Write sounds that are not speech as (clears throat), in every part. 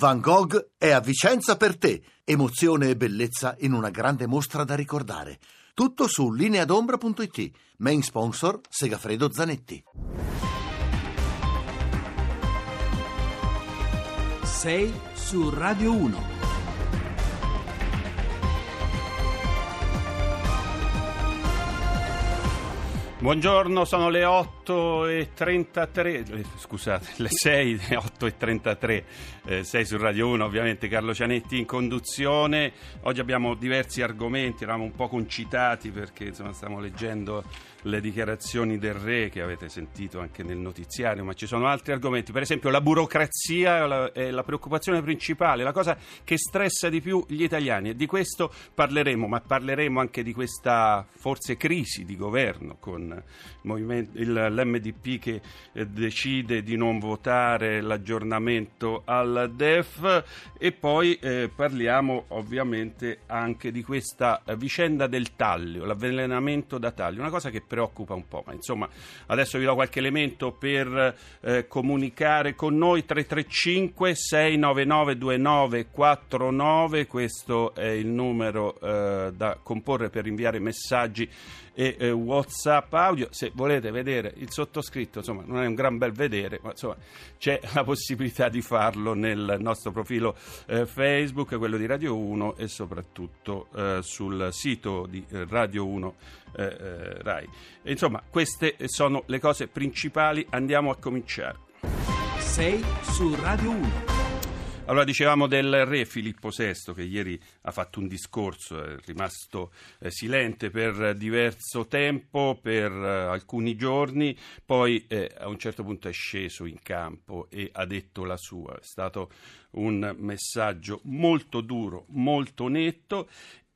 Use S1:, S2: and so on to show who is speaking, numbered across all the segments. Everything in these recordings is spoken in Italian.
S1: Van Gogh è a Vicenza per te. Emozione e bellezza in una grande mostra da ricordare. Tutto su lineadombra.it. Main sponsor Segafredo Zanetti.
S2: Sei su Radio 1.
S3: Buongiorno, sono le 8.33, eh, scusate, (laughs) le 6, le 8.33, eh, 6 su Radio 1, ovviamente Carlo Cianetti in conduzione. Oggi abbiamo diversi argomenti, eravamo un po' concitati perché insomma stiamo leggendo le dichiarazioni del re che avete sentito anche nel notiziario, ma ci sono altri argomenti, per esempio la burocrazia è la, è la preoccupazione principale, la cosa che stressa di più gli italiani e di questo parleremo, ma parleremo anche di questa forse crisi di governo con il, l'MDP che eh, decide di non votare l'aggiornamento al DEF e poi eh, parliamo ovviamente anche di questa vicenda del taglio, l'avvelenamento da taglio, una cosa che preoccupa un po', ma insomma adesso vi do qualche elemento per eh, comunicare con noi 335 699 2949, questo è il numero eh, da comporre per inviare messaggi e eh, whatsapp audio. Se volete vedere il sottoscritto insomma non è un gran bel vedere ma insomma c'è (laughs) la possibilità di farlo nel nostro profilo eh, facebook quello di Radio 1 e soprattutto eh, sul sito di eh, Radio 1 eh, eh, Rai. E, insomma queste sono le cose principali. Andiamo a cominciare.
S2: Sei su Radio 1
S3: allora dicevamo del re Filippo VI che ieri ha fatto un discorso, è rimasto eh, silente per diverso tempo, per eh, alcuni giorni, poi eh, a un certo punto è sceso in campo e ha detto la sua. È stato un messaggio molto duro, molto netto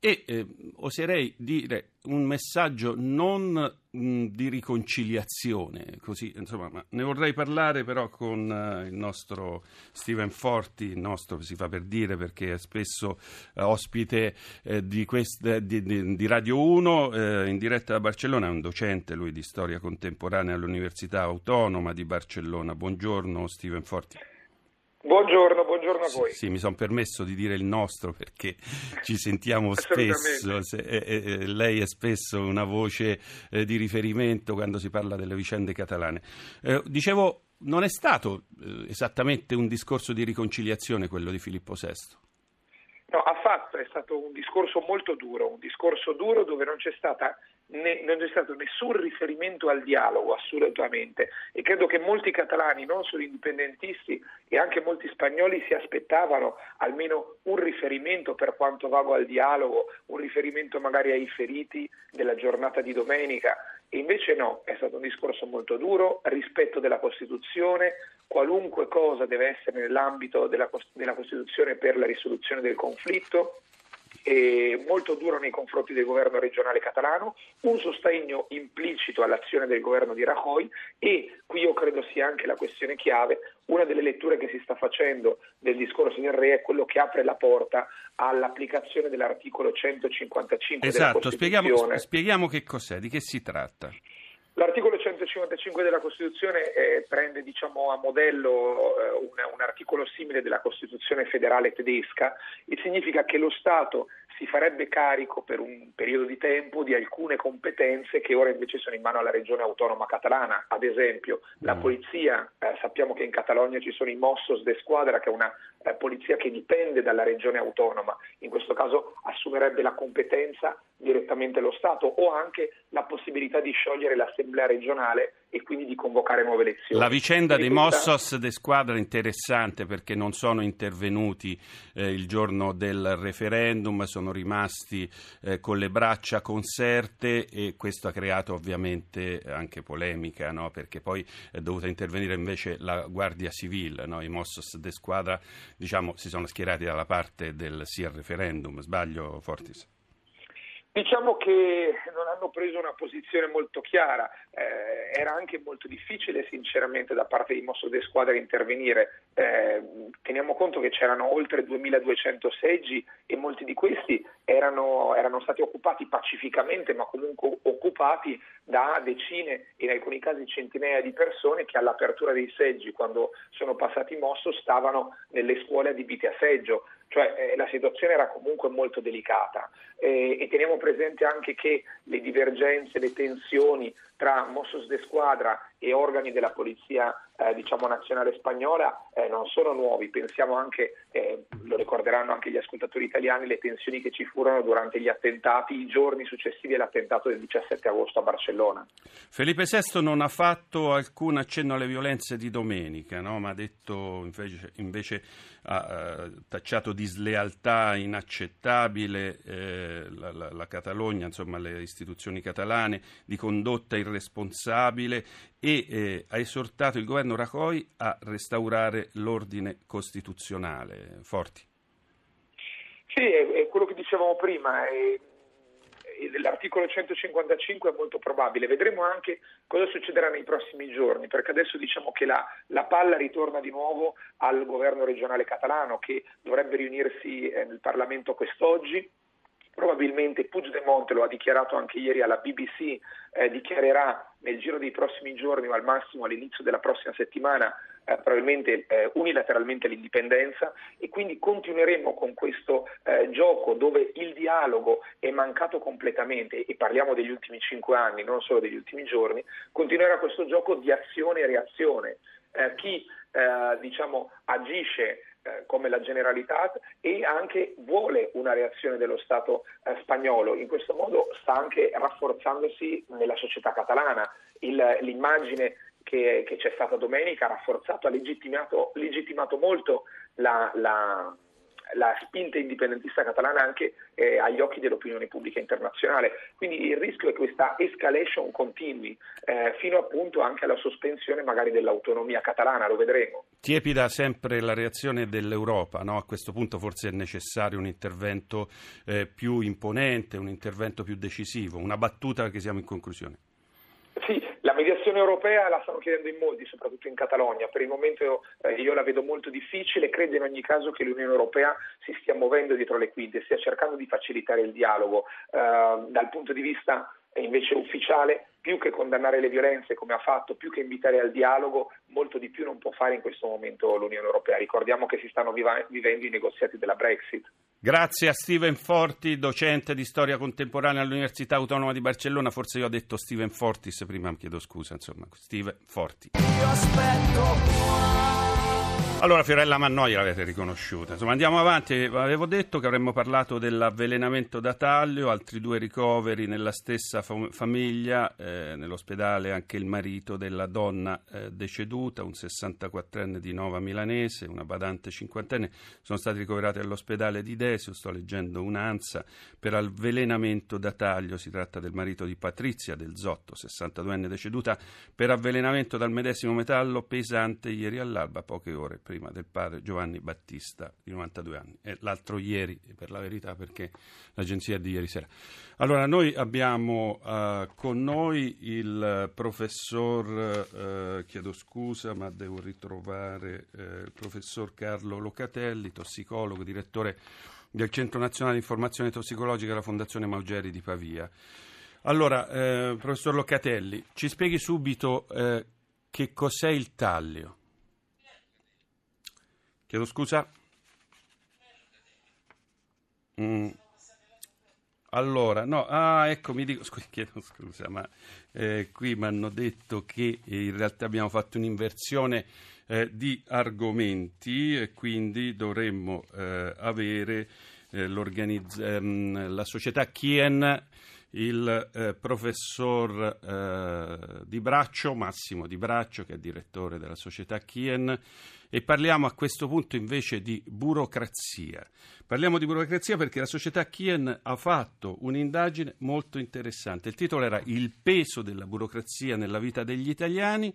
S3: e eh, oserei dire un messaggio non mh, di riconciliazione, così, insomma, ma ne vorrei parlare però con uh, il nostro Steven Forti, il nostro si fa per dire perché è spesso uh, ospite uh, di, quest, di, di, di, Radio 1 in diretta da Barcellona, è un docente lui di storia contemporanea all'Università Autonoma di Barcellona. Buongiorno Steven Forti.
S4: Buongiorno, buongiorno a voi.
S3: Sì, sì, mi sono permesso di dire il nostro perché ci sentiamo (laughs) spesso, se, eh, eh, lei è spesso una voce eh, di riferimento quando si parla delle vicende catalane. Eh, dicevo, non è stato eh, esattamente un discorso di riconciliazione quello di Filippo VI?
S4: No, affatto, è stato un discorso molto duro, un discorso duro dove non c'è stata ne, non c'è stato nessun riferimento al dialogo assolutamente. E credo che molti catalani, non solo indipendentisti e anche molti spagnoli si aspettavano almeno un riferimento per quanto vago al dialogo, un riferimento magari ai feriti della giornata di domenica. E invece no, è stato un discorso molto duro, rispetto della Costituzione, qualunque cosa deve essere nell'ambito della, della Costituzione per la risoluzione del conflitto molto duro nei confronti del governo regionale catalano, un sostegno implicito all'azione del governo di Rajoy e qui io credo sia anche la questione chiave, una delle letture che si sta facendo del discorso del re è quello che apre la porta all'applicazione dell'articolo 155
S3: esatto,
S4: della
S3: Costituzione. Spieghiamo, spieghiamo che cos'è, di che si tratta.
S4: L'articolo 155 della Costituzione eh, prende diciamo, a modello eh, un, un, articolo simile della Costituzione federale tedesca. E significa che lo Stato si farebbe carico per un periodo di tempo di alcune competenze che ora invece sono in mano alla regione autonoma catalana. Ad esempio, la mm. polizia, eh, sappiamo che in Catalogna ci sono i Mossos de Squadra, che è una eh, polizia che dipende dalla regione autonoma, in questo caso assumerebbe la competenza direttamente lo Stato o anche la possibilità di sciogliere l'assemblea regionale e quindi di convocare nuove elezioni.
S3: La vicenda dei Mossos de Squadra è interessante perché non sono intervenuti eh, il giorno del referendum, sono rimasti eh, con le braccia conserte e questo ha creato ovviamente anche polemica no? perché poi è dovuta intervenire invece la Guardia Civile, no? i Mossos de Squadra diciamo, si sono schierati dalla parte del sì al referendum, sbaglio Fortis?
S4: Diciamo che non hanno preso una posizione molto chiara, eh, era anche molto difficile sinceramente da parte di Mosso de Squadra intervenire, eh, teniamo conto che c'erano oltre 2200 seggi e molti di questi erano, erano, stati occupati pacificamente ma comunque occupati da decine e in alcuni casi centinaia di persone che all'apertura dei seggi quando sono passati Mosso stavano nelle scuole adibite a seggio cioè eh, la situazione era comunque molto delicata. Eh, e teniamo presente anche che le divergenze, le tensioni tra Mossos de Squadra e organi della polizia eh, diciamo, nazionale spagnola eh, non sono nuovi, pensiamo anche, eh, lo ricorderanno anche gli ascoltatori italiani, le tensioni che ci furono durante gli attentati, i giorni successivi all'attentato del 17 agosto a Barcellona.
S3: Felipe VI non ha fatto alcun accenno alle violenze di domenica, no? ma ha detto invece, invece ha uh, tacciato di slealtà inaccettabile eh, la, la, la Catalogna, insomma le istituzioni catalane, di condotta irresponsabile e eh, ha esortato il governo Rajoy a restaurare l'ordine costituzionale. Forti.
S4: Sì, è, è quello che dicevamo prima. È l'articolo 155 è molto probabile. Vedremo anche cosa succederà nei prossimi giorni, perché adesso diciamo che la, la palla ritorna di nuovo al governo regionale catalano che dovrebbe riunirsi eh, nel Parlamento quest'oggi probabilmente Puigdemont lo ha dichiarato anche ieri alla BBC, eh, dichiarerà nel giro dei prossimi giorni o al massimo all'inizio della prossima settimana eh, probabilmente eh, unilateralmente l'indipendenza e quindi continueremo con questo eh, gioco dove il dialogo è mancato completamente e parliamo degli ultimi cinque anni, non solo degli ultimi giorni, continuerà questo gioco di azione e reazione. Eh, chi eh, diciamo, agisce eh, come la Generalitat e anche vuole una reazione dello Stato eh, spagnolo. In questo modo sta anche rafforzandosi nella società catalana. Il, l'immagine che, che, c'è stata domenica ha rafforzato, ha legittimato, legittimato molto la, la la spinta indipendentista catalana anche eh, agli occhi dell'opinione pubblica internazionale. Quindi il rischio è che questa escalation continui eh, fino appunto anche alla sospensione magari dell'autonomia catalana, lo vedremo.
S3: Tiepida sempre la reazione dell'Europa, no? a questo punto forse è necessario un intervento eh, più imponente, un intervento più decisivo, una battuta perché siamo in conclusione.
S4: Sì, la mediazione europea la stanno chiedendo in molti, soprattutto in Catalogna. Per il momento eh, io la vedo molto difficile, credo in ogni caso che l'Unione Europea si stia muovendo dietro le quinte, stia cercando di facilitare il dialogo. Eh, dal punto di vista invece ufficiale, più che condannare le violenze come ha fatto, più che invitare al dialogo, molto di più non può fare in questo momento l'Unione Europea. Ricordiamo che si stanno vivendo i negoziati della Brexit.
S3: Grazie a Steven Forti, docente di storia contemporanea all'Università Autonoma di Barcellona. Forse io ho detto Steven Fortis, prima chiedo scusa, insomma, Steven Forti. Io aspetto allora Fiorella Mannoia l'avete riconosciuta. Insomma, andiamo avanti. Avevo detto che avremmo parlato dell'avvelenamento da taglio, altri due ricoveri nella stessa fam- famiglia, eh, nell'ospedale anche il marito della donna eh, deceduta, un 64enne di Nova Milanese, una badante cinquantenne, sono stati ricoverati all'ospedale di Desio, sto leggendo un'ansa, per avvelenamento da taglio. Si tratta del marito di Patrizia del Zotto, 62enne deceduta, per avvelenamento dal medesimo metallo pesante ieri all'alba, poche ore prima prima del padre Giovanni Battista di 92 anni e l'altro ieri per la verità perché l'agenzia è di ieri sera. Allora noi abbiamo uh, con noi il professor, uh, chiedo scusa ma devo ritrovare uh, il professor Carlo Locatelli, tossicologo, direttore del Centro Nazionale di Informazione Tossicologica della Fondazione Maugeri di Pavia. Allora, eh, professor Locatelli, ci spieghi subito eh, che cos'è il taglio? Chiedo scusa. Mm. Allora, no, ah, ecco, mi dico, (laughs) scusa, chiedo scusa, ma eh, qui mi hanno detto che in realtà abbiamo fatto un'inversione eh, di argomenti e quindi dovremmo eh, avere eh, ehm, la società Kien il eh, professor eh, Di Braccio, Massimo Di Braccio, che è direttore della società Kien, e parliamo a questo punto invece di burocrazia. Parliamo di burocrazia perché la società Kien ha fatto un'indagine molto interessante. Il titolo era Il peso della burocrazia nella vita degli italiani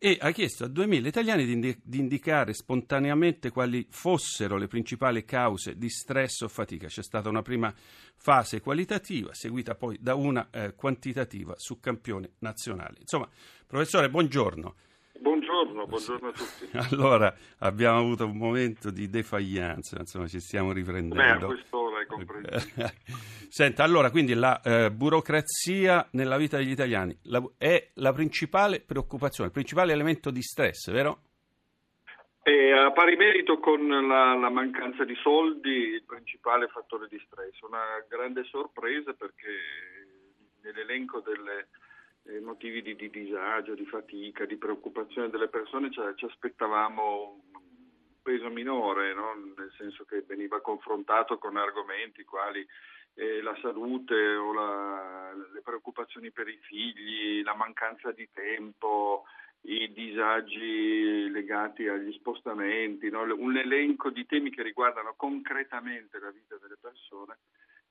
S3: e ha chiesto a 2.000 italiani di, indi- di, indicare spontaneamente quali fossero le principali cause di stress o fatica. C'è stata una prima fase qualitativa, seguita poi da una eh, quantitativa su campione nazionale. Insomma, professore, buongiorno.
S5: Buongiorno, buongiorno a tutti. (laughs)
S3: Allora, abbiamo avuto un momento di defaglianza, insomma, ci stiamo riprendendo.
S5: Beh, è comprensibile. (laughs)
S3: Senta, allora, quindi la eh, burocrazia nella vita degli italiani la, è la principale preoccupazione, il principale elemento di stress, vero?
S5: È a pari merito con la, la, mancanza di soldi il principale fattore di stress. Una grande sorpresa perché nell'elenco delle eh, motivi di, di, disagio, di fatica, di preoccupazione delle persone ci, ci aspettavamo un peso minore, no? nel senso che veniva confrontato con argomenti quali eh, la salute o la, le preoccupazioni per i figli, la mancanza di tempo, i disagi legati agli spostamenti, no? un elenco di temi che riguardano concretamente la vita delle persone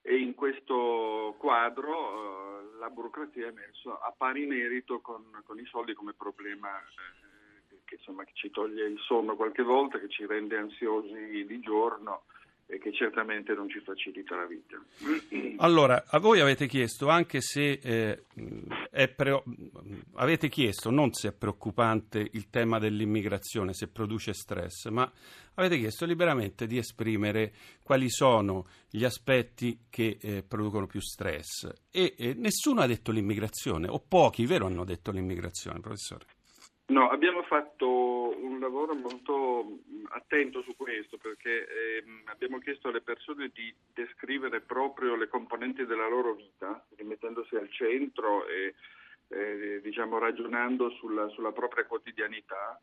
S5: e in questo quadro eh, la burocrazia è emersa a pari merito con, con i soldi come problema eh, che, insomma, che ci toglie il sonno qualche volta, che ci rende ansiosi di giorno e che certamente non ci facilita la vita. (clears throat)
S3: Allora, a voi avete chiesto, anche se eh, è pre- avete chiesto non se è preoccupante il tema dell'immigrazione, se produce stress, ma avete chiesto liberamente di esprimere quali sono gli aspetti che eh, producono più stress. E eh, nessuno ha detto l'immigrazione, o pochi, vero, hanno detto l'immigrazione, professore?
S5: No, abbiamo fatto un lavoro molto attento su questo perché ehm, abbiamo chiesto alle persone di descrivere proprio le componenti della loro vita, rimettendosi al centro e eh, diciamo, ragionando sulla, sulla propria quotidianità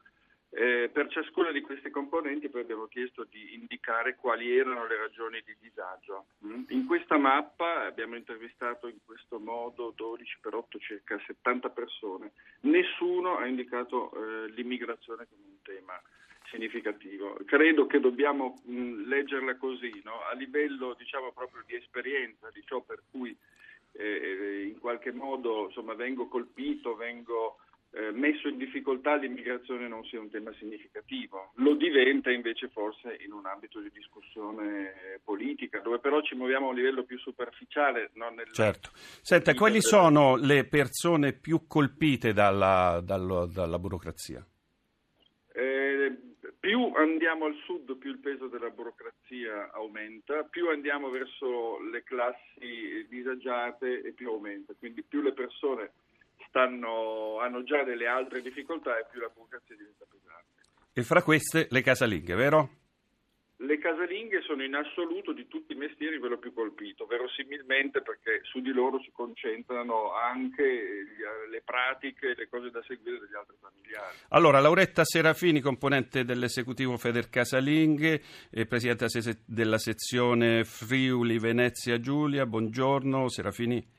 S5: eh, per ciascuna di queste componenti poi abbiamo chiesto di indicare quali erano le ragioni di disagio. Mm? In questa mappa abbiamo intervistato in questo modo 12 per 8 circa 70 persone. Nessuno ha indicato eh, l'immigrazione come un tema significativo. Credo che dobbiamo mh, mm, leggerla così, no? a livello diciamo proprio di esperienza, di ciò per cui eh, in qualche modo insomma, vengo colpito, vengo eh, messo in difficoltà l'immigrazione non sia un tema significativo. Lo diventa invece forse in un ambito di discussione politica, dove però ci muoviamo a un livello più superficiale. Nel...
S3: Certo. Senta, quali sono le persone più colpite dalla, dalla, dalla burocrazia?
S5: Eh, più andiamo al sud, più il peso della burocrazia aumenta, più andiamo verso le classi disagiate e più aumenta. Quindi più le persone stanno, hanno già delle altre difficoltà e più la burocrazia diventa pesante.
S3: E fra queste le casalinghe, vero?
S5: Le casalinghe sono in assoluto di tutti i mestieri quello più colpito, verosimilmente perché su di loro si concentrano anche le pratiche le cose da seguire degli altri familiari.
S3: Allora, Lauretta Serafini, componente dell'esecutivo Feder Casalinghe e presidente della sezione Friuli Venezia Giulia, buongiorno Serafini.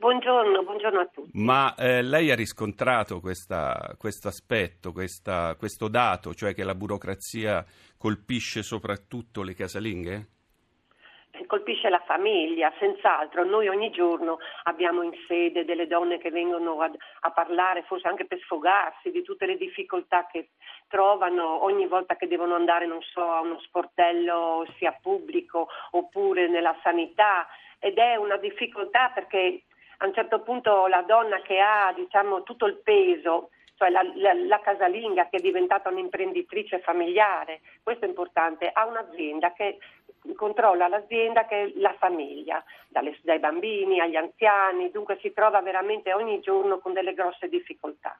S6: Buongiorno, buongiorno, a tutti.
S3: Ma eh, lei ha riscontrato questo aspetto, questa, questo dato, cioè che la burocrazia colpisce soprattutto le casalinghe?
S6: Eh, colpisce la famiglia, senz'altro. Noi ogni giorno abbiamo in sede delle donne che vengono a, a, parlare, forse anche per sfogarsi di tutte le difficoltà che trovano ogni volta che devono andare, non so, a uno sportello sia pubblico oppure nella sanità. Ed è una difficoltà perché a un certo punto la donna che ha diciamo, tutto il peso, cioè la, la, la, casalinga che è diventata un'imprenditrice familiare, questo è importante, ha un'azienda che controlla l'azienda che è la famiglia, dalle, dai bambini agli anziani, dunque si trova veramente ogni giorno con delle grosse difficoltà.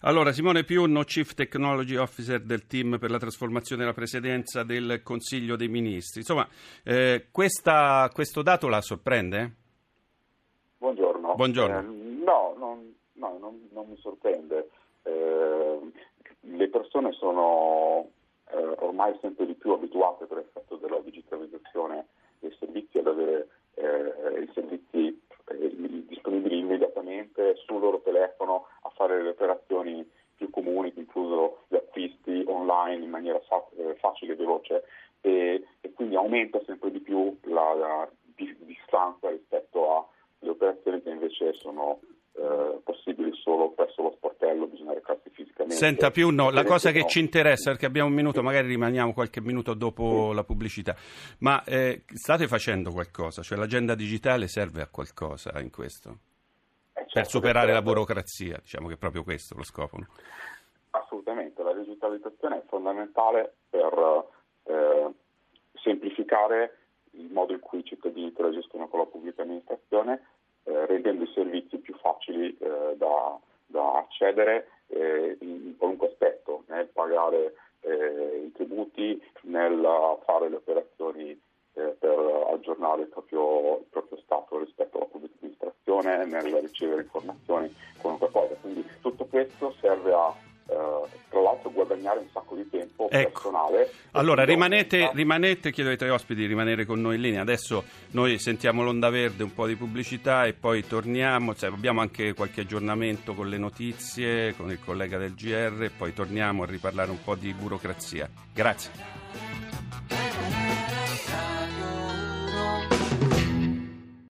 S3: Allora, Simone Piunno, Chief Technology Officer del team per la trasformazione della presidenza del Consiglio dei Ministri. Insomma, eh, questa, questo dato la sorprende?
S7: Buongiorno. Eh, no, non, no non, non, mi sorprende. Eh, le persone sono eh, ormai sempre di più abituate per effetto della digitalizzazione dei servizi ad avere eh, i servizi eh, disponibili immediatamente sul loro telefono a fare le operazioni più comuni, incluso gli acquisti online in maniera fa- eh, facile e veloce e, e, quindi aumenta sempre di più la, la distanza invece sono eh, possibili solo presso lo sportello, bisogna recarsi fisicamente.
S3: Senta più no, la cosa che
S7: no.
S3: ci interessa, perché abbiamo un minuto, magari rimaniamo qualche minuto dopo la pubblicità, ma eh, state facendo qualcosa? Cioè l'agenda digitale serve a qualcosa in questo?
S7: Eh, certo
S3: Per superare la burocrazia, diciamo che è proprio questo lo scopo. no?
S7: Assolutamente, la digitalizzazione è fondamentale per eh, semplificare il modo in cui i cittadini interagiscono con la pubblica amministrazione, eh, rendendo i servizi più facili eh, da, da accedere eh, in, qualunque aspetto, nel pagare eh, i tributi, nel fare le operazioni eh, per aggiornare il proprio, il proprio stato rispetto alla pubblica amministrazione, nel ricevere informazioni, qualunque cosa. Quindi tutto questo serve a eh, tra l'altro guadagnare un sacco di tempo
S3: Ecco.
S7: personale.
S3: Allora, rimanete, rimanete, chiedo ai tuoi ospiti di rimanere con noi in linea. Adesso noi sentiamo l'onda verde, un po' di pubblicità e poi torniamo. Sai, abbiamo anche qualche aggiornamento con le notizie, con il collega del GR e poi torniamo a riparlare un po' di burocrazia. Grazie.